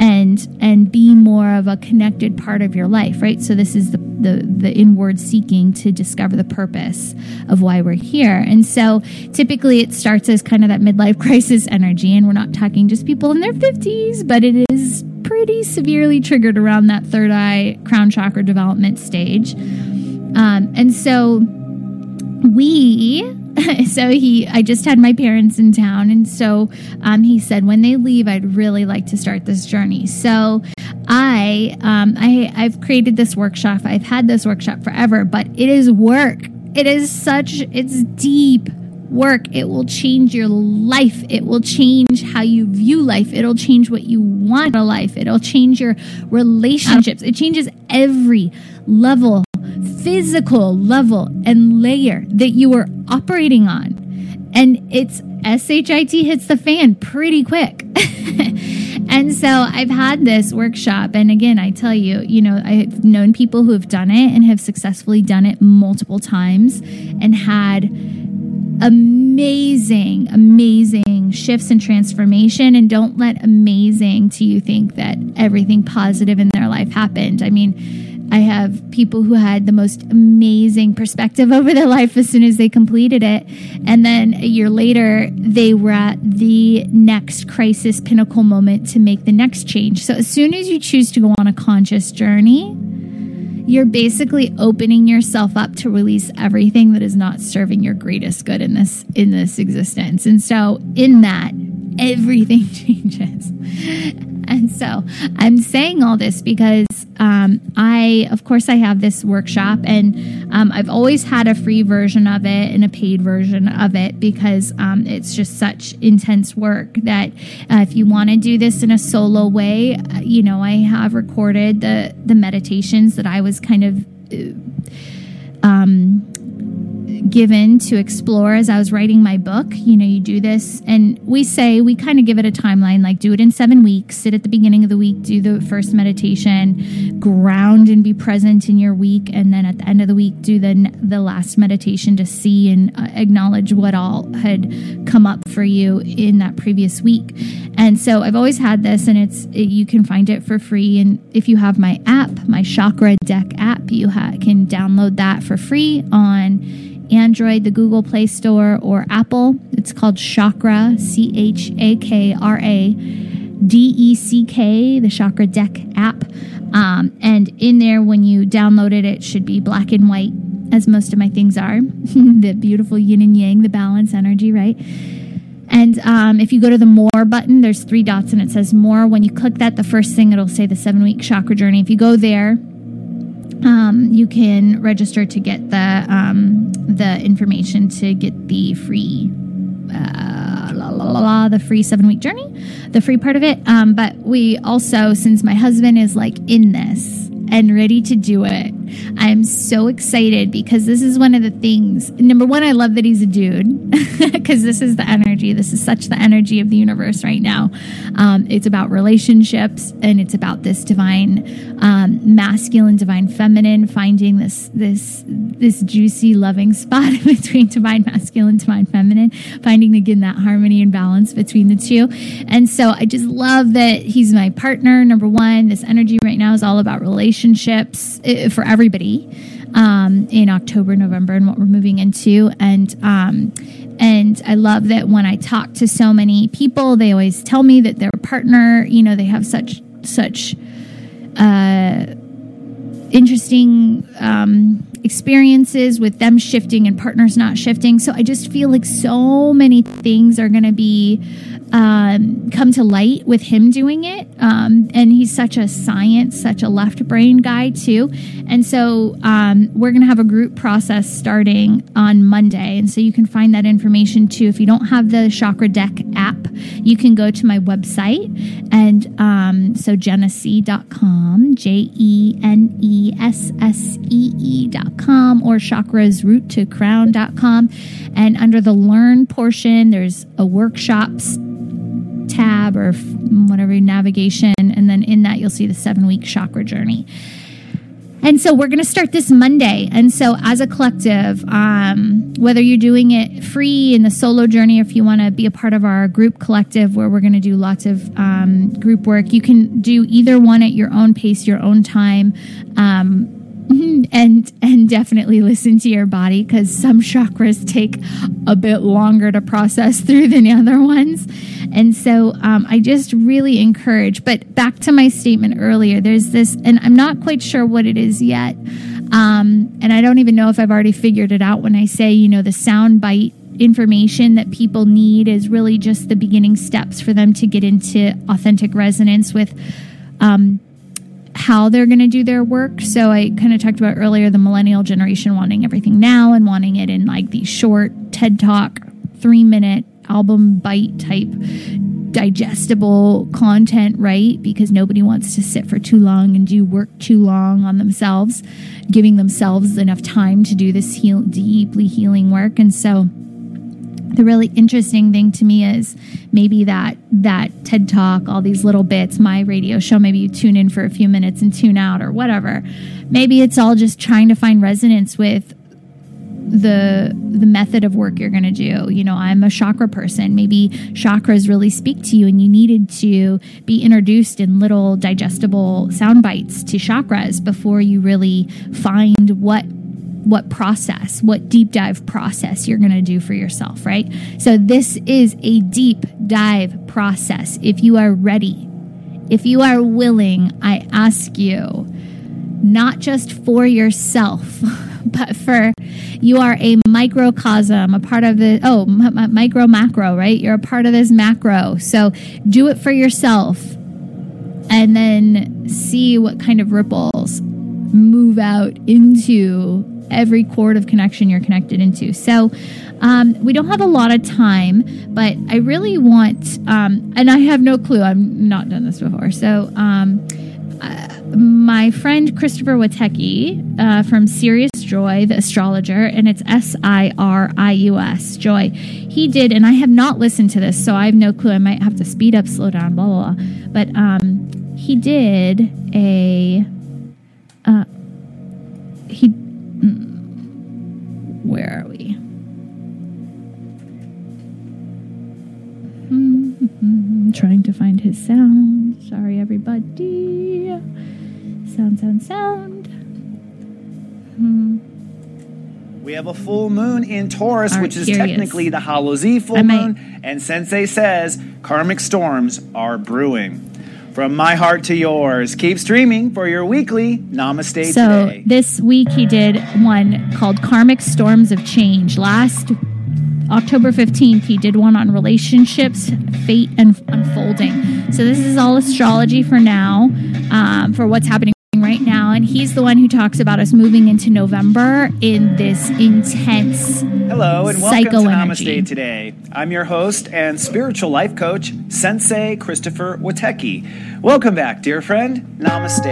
and and be more of a connected part of your life right? So this is the the, the inward seeking to discover the purpose of why we're here. And so typically it starts as kind of that midlife (laughs) crisis energy and we're not talking just people in their 50s but it is pretty severely triggered around that third eye crown chakra development stage. Um, and so we (laughs) so he i just had my parents in town. And so um, he said when they leave i'd really like to start this journey. So i um, i i've created this workshop. I've had this workshop forever but it is work. It is such it's deep work it will change your life it will change how you view life it'll change what you want in life it'll change your relationships it changes every level physical level and layer that you are operating on. And it's SHIT hits the fan pretty quick. (laughs) and so I've had this workshop. And again, I tell you, you know, I've known people who have done it and have successfully done it multiple times and had amazing, amazing shifts and transformation. And don't let amazing to you think that everything positive in their life happened. I mean, I have people who had the most amazing perspective (laughs) over their life as soon as they completed it. And then a year later, they were at the next crisis pinnacle moment to make the next change. So as soon as you choose to go on a conscious journey, you're basically opening yourself up to release everything that is not serving your greatest good in this in this existence. And so in that, everything (laughs) changes. And so I'm saying all this because um, I, of course, I have this workshop and um, I've always had a free version of it and a paid version of it because um, it's just such intense work that uh, if you want to do this in a solo way, uh, you know, I have recorded the, the meditations that I was kind of. Uh, um, given to explore as I was writing my book. You know, you do this, and we say we kind of give it a timeline like do it in seven weeks, sit at the beginning of the week, do the first meditation, ground and be present in your week, and then at the end of the week, do the, the last meditation to see and uh, acknowledge what all had come up for you in that previous week. And so I've always had this, and it's it, you can find it for free. And if you have my app, my Chakra Deck app, you ha- can download that for free on Android, the Google Play Store, or Apple. It's called Chakra, C H A K R A D E C K, the Chakra Deck app. Um, and in there, when you download it, it should be black and white, as most of my things are. (laughs) the beautiful yin and yang, the balance energy, right? And um, if you go to the more button, there's three dots and it says more. When you click that, the first thing it'll say the seven week chakra journey. If you go there, um, you can register to get the um, the information to get the free uh, la, la, la, la, the free seven week journey, the free part of it. Um, but we also, since my husband is like in this and ready to do it, I'm so excited because this is one of the things. Number one, I love that he's a dude (laughs) because this is the energy. This is such the energy of the universe right now. Um, it's about relationships and it's about this divine um, masculine, divine feminine, finding this this this juicy, loving spot (laughs) between divine masculine, divine feminine, finding again that harmony and balance between the two. And so I just love that he's my partner. Number one, this energy right now is all about relationships eh, for everybody um, in October, November, and what we're moving into. And um, and I love that when I talk to so many people, they always tell me that their partner, you know, they have such such uh, interesting um, experiences with them shifting and partners not shifting. So I just feel like so many things are going to be um, come to light with him doing it. Um, and he's such a science, such a left brain guy, too. And so um, we're going to have a group process starting on Monday. And so you can find that information too. If you don't have the Chakra Deck app, you can go to my website. And um, so jenessee.com, J E N E S S E E.com, or chakras root to crown.com. And under the learn portion, there's a workshops tab or whatever navigation. And then in that, you'll see the seven week chakra journey. And so we're going to start this Monday. And so, as a collective, um, whether you're doing it free in the solo journey, or if you want to be a part of our group collective where we're going to do lots of um, group work, you can do either one at your own pace, your own time. Um, and and definitely listen to your body because some chakras take a bit longer to process through than the other ones. And so um, i just really encourage but back to my statement earlier there's this and i'm not quite sure what it is yet um, and i don't even know if i've already figured it out when i say you know the sound bite information that people need is really just the beginning steps for them to get into authentic resonance with um, how they're going to do their work. So I kind of talked about earlier the millennial generation wanting everything now and wanting it in like these short TED Talk, three minute album bite type digestible content, right? Because nobody wants to sit for too long and do work too long on themselves, giving themselves enough time to do this heal- deeply healing work. And so the really interesting thing to me is maybe that that TED talk, all these little bits, my radio show, maybe you tune in for a few minutes and tune out or whatever. Maybe it's all just trying to find resonance with the the method of work you're going to do. You know, I'm a chakra person. Maybe chakras really speak to you and you needed to be introduced in little digestible sound bites to chakras before you really find what what process, what deep dive process you're going to do for yourself, right? So, this is a deep dive process. If you are ready, if you are willing, I ask you, not just for yourself, (laughs) but for you are a microcosm, a part of the, oh, m- micro macro, right? You're a part of this macro. So, do it for yourself and then see what kind of ripples move out into every cord of connection you're connected into. So um, we don't have a lot of time, but I really want, um, and I have no clue. I've not done this before. So um, uh, my friend Christopher Witecki uh, from Sirius Joy, the astrologer, and it's S I R I U S, Joy. He did, and I have not listened to this, so I have no clue. I might have to speed up, slow down, blah, blah, blah. But um, he did a. Uh, he where are we? Mm-hmm. (laughs) Trying to find his sound. Sorry, everybody. Sound, sound, sound. Hmm. We have a full moon in Taurus, Are which is curious. technically the Hallows Eve full might- moon. And Sensei says karmic storms are brewing. From my heart to yours, keep streaming for your weekly Namaste So today. this week he did one called Karmic Storms of Change. Last October 15th, he did one on relationships, fate, and unfolding. So this is all astrology for now, um, for what's happening right now. And he's the one who talks about us moving into November in this intense. Hello and welcome to energy. Namaste today. I'm your host and spiritual life coach, Sensei Christopher Witecki. Welcome back, dear friend. Namaste.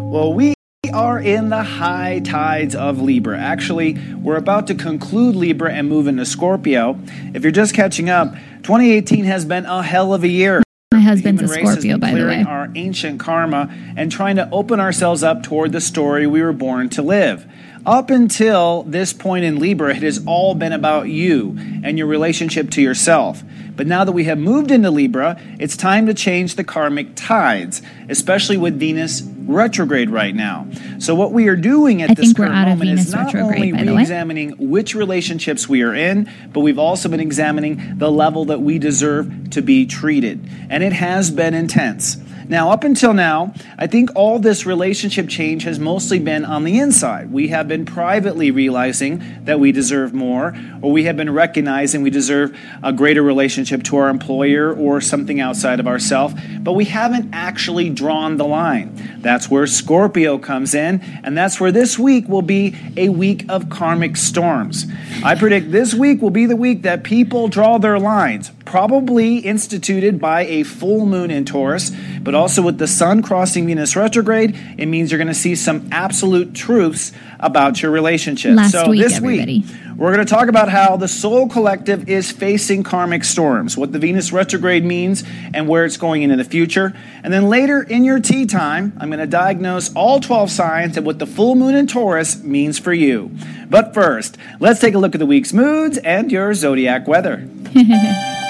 (laughs) well, we are in the high tides of Libra. Actually, we're about to conclude Libra and move into Scorpio. If you're just catching up, 2018 has been a hell of a year. My husband's a human race has Scorpio, by the way. Our ancient karma and trying to open ourselves up toward the story we were born to live. Up until this point in Libra, it has all been about you and your relationship to yourself. But now that we have moved into Libra, it's time to change the karmic tides, especially with Venus retrograde right now. So, what we are doing at I this current moment Venus is not only re-examining which relationships we are in, but we've also been examining the level that we deserve to be treated. And it has been intense. Now, up until now, I think all this relationship change has mostly been on the inside. We have been privately realizing that we deserve more, or we have been recognizing we deserve a greater relationship to our employer or something outside of ourselves, but we haven't actually drawn the line. That's where Scorpio comes in, and that's where this week will be a week of karmic storms. I predict this week will be the week that people draw their lines, probably instituted by a full moon in Taurus, but also with the sun crossing Venus retrograde, it means you're going to see some absolute truths about your relationship. Last so week, this everybody. week, we're going to talk about how the soul collective is facing karmic storms, what the Venus retrograde means, and where it's going into the future. And then later in your tea time, I'm going to diagnose all 12 signs and what the full moon in Taurus means for you. But first, let's take a look at the week's moods and your zodiac weather. (laughs)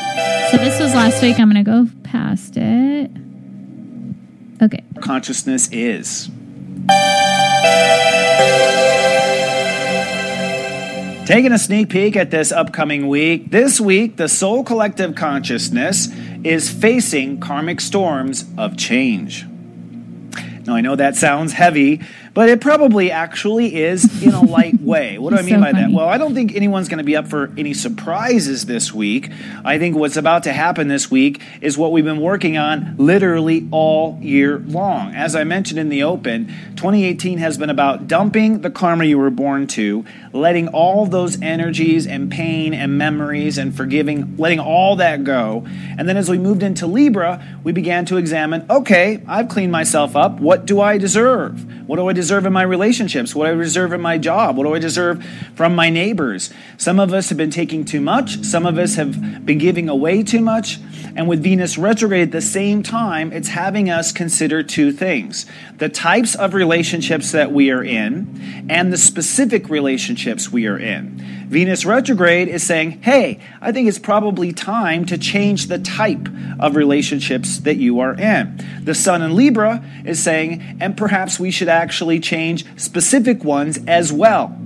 So this was last week. I'm going to go past it. Okay. Consciousness is. Taking a sneak peek at this upcoming week, this week the Soul Collective Consciousness is facing karmic storms of change. Now, I know that sounds heavy, but it probably actually is in a light (laughs) way. What do I mean so by that? Well, I don't think anyone's going to be up for any surprises this week. I think what's about to happen this week is what we've been working on literally all year long. As I mentioned in the open, 2018 has been about dumping the karma you were born to, letting all those energies and pain and memories and forgiving, letting all that go. And then as we moved into Libra, we began to examine okay, I've cleaned myself up. What do I deserve? What do I deserve in my relationships? What do I deserve in my job? What do I deserve from my neighbors? Some of us have been taking too much, some of us have been giving away too much. And with Venus retrograde at the same time, it's having us consider two things the types of relationships that we are in and the specific relationships we are in. Venus retrograde is saying, hey, I think it's probably time to change the type of relationships that you are in. The Sun in Libra is saying, and perhaps we should actually change specific ones as well.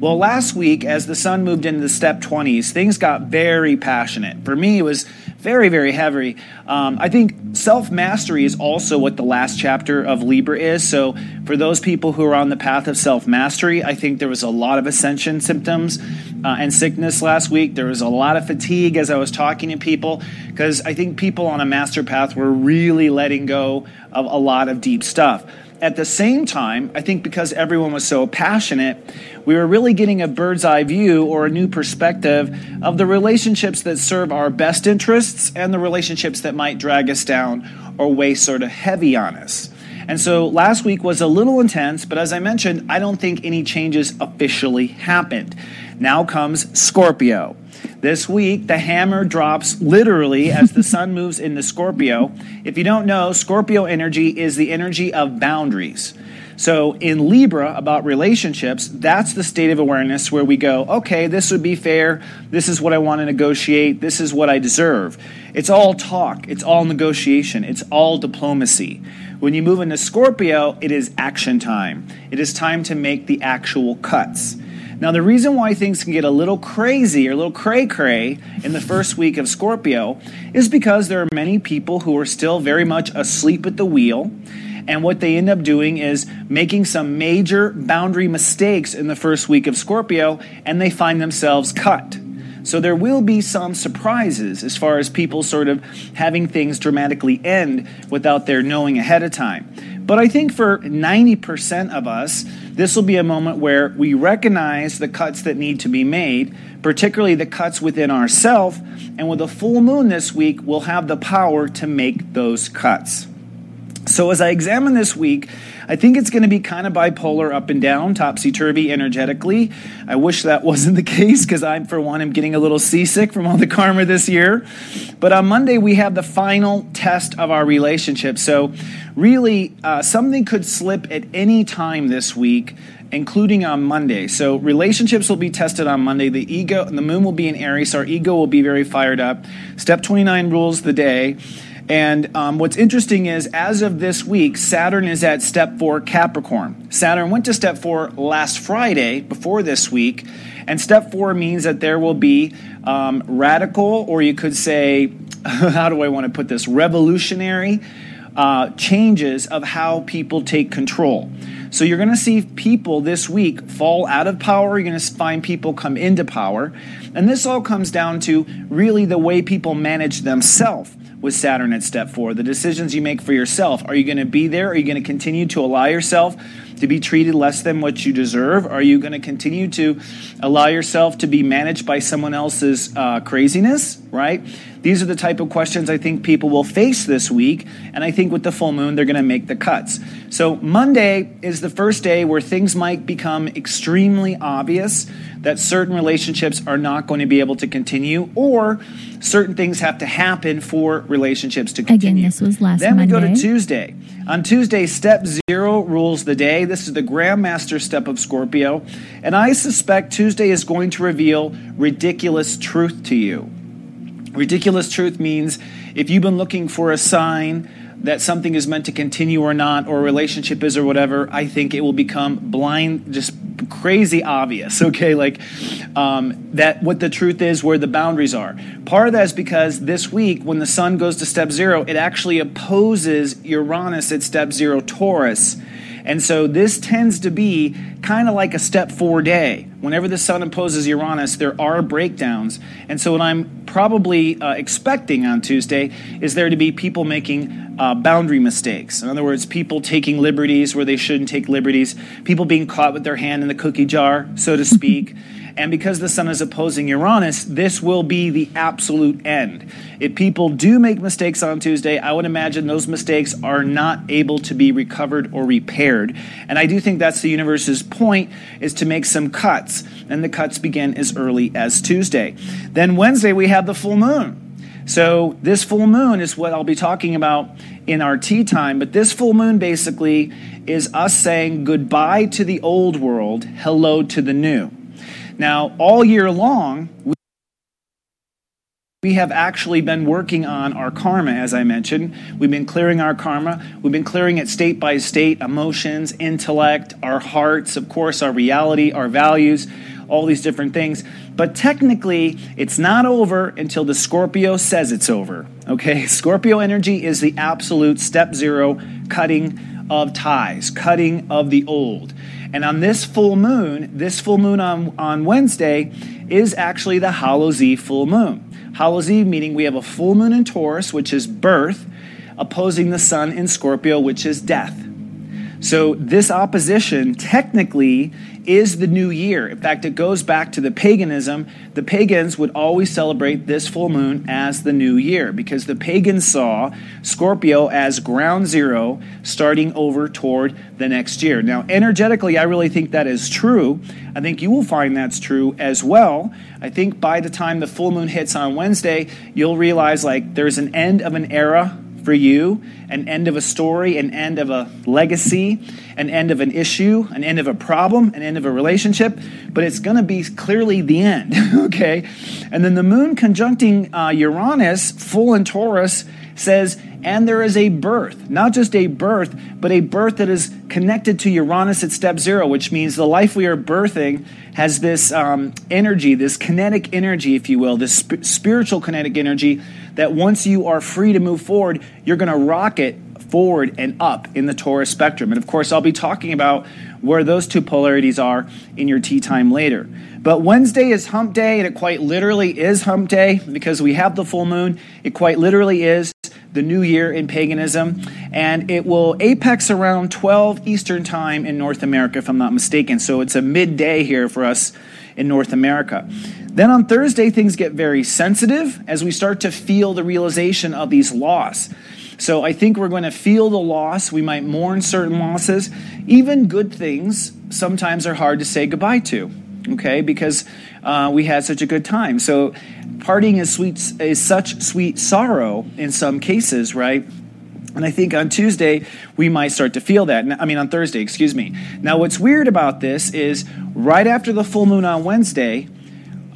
Well, last week, as the sun moved into the step 20s, things got very passionate. For me, it was very, very heavy. Um, I think self mastery is also what the last chapter of Libra is. So, for those people who are on the path of self mastery, I think there was a lot of ascension symptoms uh, and sickness last week. There was a lot of fatigue as I was talking to people because I think people on a master path were really letting go of a lot of deep stuff. At the same time, I think because everyone was so passionate, we were really getting a bird's eye view or a new perspective of the relationships that serve our best interests and the relationships that might drag us down or weigh sort of heavy on us. And so last week was a little intense, but as I mentioned, I don't think any changes officially happened. Now comes Scorpio. This week, the hammer drops literally as the sun (laughs) moves into Scorpio. If you don't know, Scorpio energy is the energy of boundaries. So in Libra, about relationships, that's the state of awareness where we go, okay, this would be fair. This is what I want to negotiate. This is what I deserve. It's all talk, it's all negotiation, it's all diplomacy. When you move into Scorpio, it is action time. It is time to make the actual cuts. Now, the reason why things can get a little crazy or a little cray cray in the first week of Scorpio is because there are many people who are still very much asleep at the wheel. And what they end up doing is making some major boundary mistakes in the first week of Scorpio, and they find themselves cut. So there will be some surprises as far as people sort of having things dramatically end without their knowing ahead of time. But I think for 90% of us, this will be a moment where we recognize the cuts that need to be made, particularly the cuts within ourself, and with a full moon this week, we'll have the power to make those cuts. So, as I examine this week, I think it's going to be kind of bipolar up and down, topsy turvy energetically. I wish that (laughs) wasn't the case because I, for one, am getting a little seasick from all the karma this year. But on Monday, we have the final test of our relationship. So, really, uh, something could slip at any time this week including on Monday. So relationships will be tested on Monday. The ego, the moon will be in Aries. So our ego will be very fired up. Step 29 rules the day. And um, what's interesting is, as of this week, Saturn is at step four Capricorn. Saturn went to step four last Friday, before this week. And step four means that there will be um, radical, or you could say, (laughs) how do I want to put this, revolutionary uh, changes of how people take control. So you're going to see people this week fall out of power. You're going to find people come into power. And this all comes down to really the way people manage themselves with Saturn at step four. The decisions you make for yourself. Are you going to be there? Are you going to continue to allow yourself to be treated less than what you deserve? Are you going to continue to allow yourself to be managed by someone else's uh, craziness, right? These are the type of questions I think people will face this week. And I think with the full moon, they're going to make the cuts. So Monday is the first day where things might become extremely obvious that certain relationships are not going to be able to continue or certain things have to happen for relationships to continue. Again, this was last Then Monday. we go to Tuesday. On Tuesday, step zero rules the day. This is the Grandmaster step of Scorpio. And I suspect Tuesday is going to reveal ridiculous truth to you. Ridiculous truth means if you've been looking for a sign that something is meant to continue or not, or a relationship is or whatever, I think it will become blind, just crazy obvious, (laughs) okay? Like um, that what the truth is, where the boundaries are. Part of that is because this week, when the sun goes to step zero, it actually opposes Uranus at step zero Taurus. And so this tends to be kind of like a step four day. Whenever the sun opposes Uranus, there are breakdowns. And so what I'm probably uh, expecting on Tuesday is there to be people making uh, boundary mistakes. In other words, people taking liberties where they shouldn't take liberties, people being caught with their hand in the cookie jar, so to (laughs) speak. And because the sun is opposing Uranus, this will be the absolute end. If people do make mistakes on Tuesday, I would imagine those mistakes are not able to be recovered or repaired. And I do think that's the universe's point is to make some cuts. And the cuts begin as early as Tuesday. Then Wednesday we have the full moon. So this full moon is what I'll be talking about in our tea time, but this full moon basically is us saying goodbye to the old world, hello to the new. Now, all year long, we have actually been working on our karma, as I mentioned. We've been clearing our karma. We've been clearing it state by state emotions, intellect, our hearts, of course, our reality, our values, all these different things. But technically, it's not over until the Scorpio says it's over. Okay? (laughs) Scorpio energy is the absolute step zero cutting of ties, cutting of the old. And on this full moon, this full moon on, on Wednesday is actually the Hallows Eve full moon. Hallows Eve meaning we have a full moon in Taurus, which is birth, opposing the sun in Scorpio, which is death. So this opposition technically is the new year. In fact, it goes back to the paganism. The pagans would always celebrate this full moon as the new year because the pagans saw Scorpio as ground zero starting over toward the next year. Now, energetically, I really think that is true. I think you will find that's true as well. I think by the time the full moon hits on Wednesday, you'll realize like there's an end of an era for you, an end of a story, an end of a legacy, an end of an issue, an end of a problem, an end of a relationship, but it's going to be clearly the end, (laughs) okay? And then the moon conjuncting uh, Uranus, full in Taurus, says, and there is a birth, not just a birth, but a birth that is connected to Uranus at step zero, which means the life we are birthing has this um, energy, this kinetic energy, if you will, this sp- spiritual kinetic energy that once you are free to move forward, you're going to rocket forward and up in the Taurus spectrum. And of course, I'll be talking about where those two polarities are in your tea time later. But Wednesday is hump day, and it quite literally is hump day because we have the full moon. It quite literally is the new year in paganism, and it will apex around 12 Eastern time in North America, if I'm not mistaken. So it's a midday here for us in North America. Then on Thursday, things get very sensitive as we start to feel the realization of these loss. So I think we're going to feel the loss. We might mourn certain losses. Even good things sometimes are hard to say goodbye to, okay, because uh, we had such a good time. So parting is sweet is such sweet sorrow in some cases, right? And I think on Tuesday, we might start to feel that. I mean, on Thursday, excuse me. Now, what's weird about this is right after the full moon on Wednesday,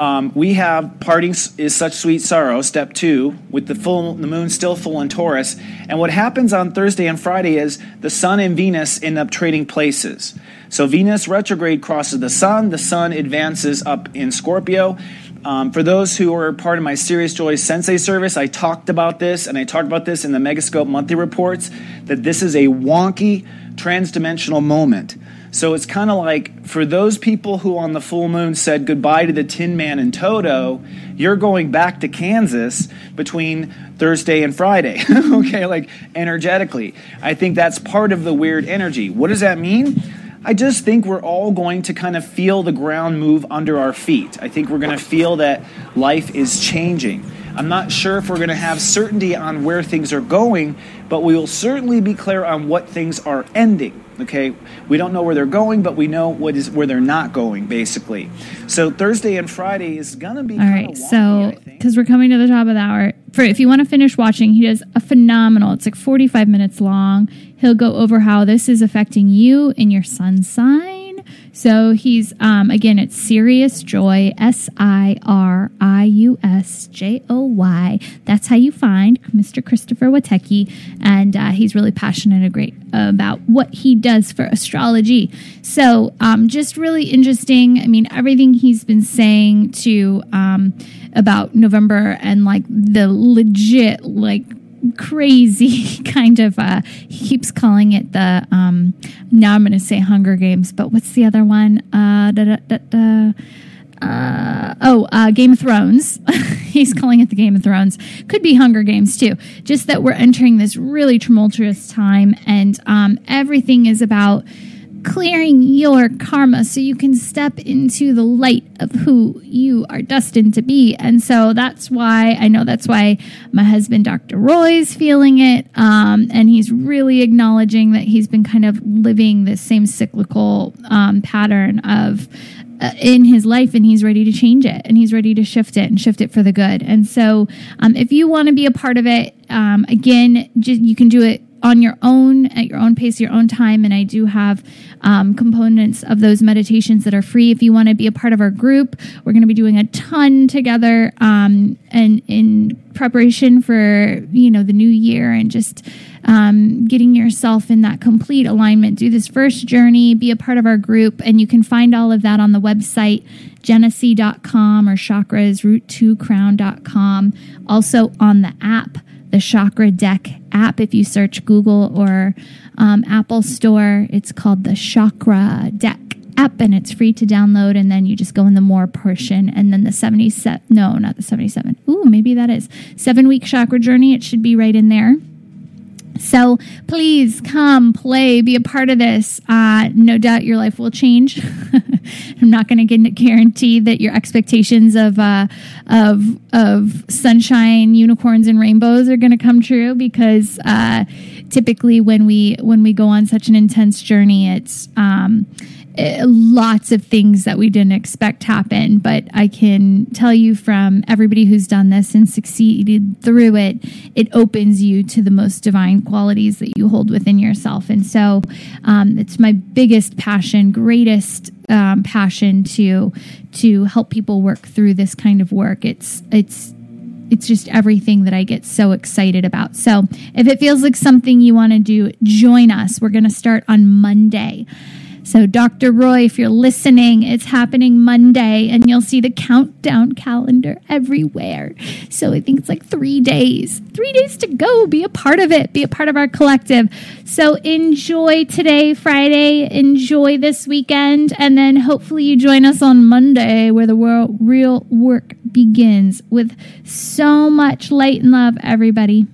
um, we have parting is such sweet sorrow, step two, with the full the moon still full in Taurus. And what happens on Thursday and Friday is the Sun and Venus end up trading places. So Venus retrograde crosses the Sun, the Sun advances up in Scorpio. Um, for those who are part of my Sirius Joy Sensei service, I talked about this, and I talked about this in the Megascope monthly reports, that this is a wonky transdimensional moment. So it's kind of like for those people who on the full moon said goodbye to the Tin Man and Toto, you're going back to Kansas between Thursday and Friday. (laughs) okay, like energetically. I think that's part of the weird energy. What does that mean? I just think we're all going to kind of feel the ground move under our feet. I think we're going to feel that life is changing. I'm not sure if we're going to have certainty on where things are going, but we will certainly be clear on what things are ending. Okay, we don't know where they're going, but we know what is where they're not going, basically. So Thursday and Friday is gonna be all right. Wonky, so because we're coming to the top of the hour, for if you want to finish watching, he does a phenomenal. It's like forty five minutes long. He'll go over how this is affecting you in your sun sign so he's, um, again, it's Sirius Joy, S I R I U S J O Y. That's how you find Mr. Christopher Witecki. And uh, he's really passionate and great about what he does for astrology. So um, just really interesting. I mean, everything he's been saying to um, about November and like the legit, like, crazy (laughs) kind of uh he keeps calling it the um now i'm gonna say hunger games but what's the other one uh da, da, da. Uh, oh, uh, Game of Thrones. (laughs) He's calling it the Game of Thrones. Could be Hunger Games too. Just that we're entering this really tumultuous time, and um, everything is about clearing your karma so you can step into the light of who you are destined to be. And so that's why I know that's why my husband, Dr. Roy, is feeling it. Um, and he's really acknowledging that he's been kind of living this same cyclical um, pattern of. Uh, in his life, and he's ready to change it, and he's ready to shift it and shift it for the good. And so, um, if you want to be a part of it, um, again, you can do it on your own at your own pace, your own time. And I do have um, components of those meditations that are free. If you want to be a part of our group, we're going to be doing a ton together um, and in preparation for you know the new year and just um, getting yourself in that complete alignment. Do this first journey, be a part of our group, and you can find all of that on the website genesee.com or chakrasroot2crown.com. Also on the app the Chakra Deck app. If you search Google or um, Apple Store, it's called the Chakra Deck app and it's free to download. And then you just go in the more portion and then the 77, no, not the 77. Ooh, maybe that is seven week chakra journey. It should be right in there. So please come play, be a part of this. Uh, no doubt your life will change. (laughs) I'm not going to guarantee that your expectations of uh, of of sunshine, unicorns, and rainbows are going to come true because uh, typically when we when we go on such an intense journey, it's um, Eh, lots of things that we didn't expect happen. But I can tell you from everybody who's done this and succeeded through it, it opens you to the most divine qualities that you hold within yourself. And so um, it's my biggest passion, greatest um, passion to to help people work through this kind of work. It's it's it's just everything that I get so excited about. So, if it feels like something you want to do, join us. We're going to start on Monday. So, Dr. Roy, if you're listening, it's happening Monday and you'll see the countdown calendar everywhere. So, I think it's like three days, three days to go. Be a part of it, be a part of our collective. So, enjoy today, Friday, enjoy this weekend, and then hopefully you join us on Monday where the world, real work begins with so much light and love, everybody.